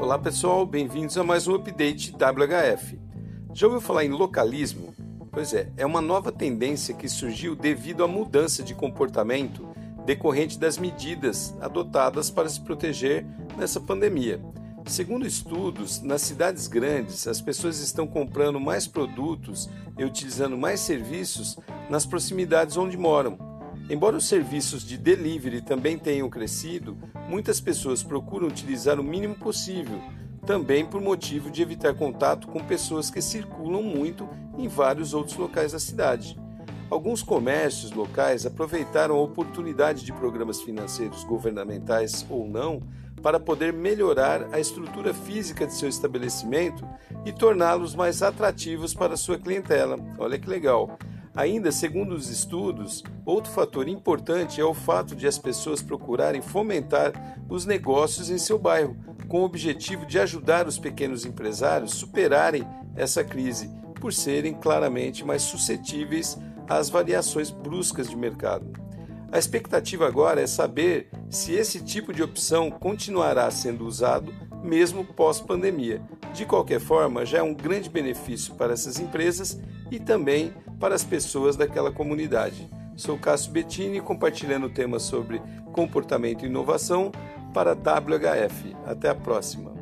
Olá pessoal, bem-vindos a mais um update WHF. Já ouviu falar em localismo? Pois é, é uma nova tendência que surgiu devido à mudança de comportamento decorrente das medidas adotadas para se proteger nessa pandemia. Segundo estudos, nas cidades grandes, as pessoas estão comprando mais produtos e utilizando mais serviços nas proximidades onde moram Embora os serviços de delivery também tenham crescido, muitas pessoas procuram utilizar o mínimo possível, também por motivo de evitar contato com pessoas que circulam muito em vários outros locais da cidade. Alguns comércios locais aproveitaram a oportunidade de programas financeiros governamentais ou não para poder melhorar a estrutura física de seu estabelecimento e torná-los mais atrativos para sua clientela. Olha que legal! Ainda, segundo os estudos, outro fator importante é o fato de as pessoas procurarem fomentar os negócios em seu bairro, com o objetivo de ajudar os pequenos empresários superarem essa crise, por serem claramente mais suscetíveis às variações bruscas de mercado. A expectativa agora é saber se esse tipo de opção continuará sendo usado mesmo pós-pandemia. De qualquer forma, já é um grande benefício para essas empresas e também para as pessoas daquela comunidade. Sou Cássio Bettini compartilhando temas sobre comportamento e inovação para WHF. Até a próxima.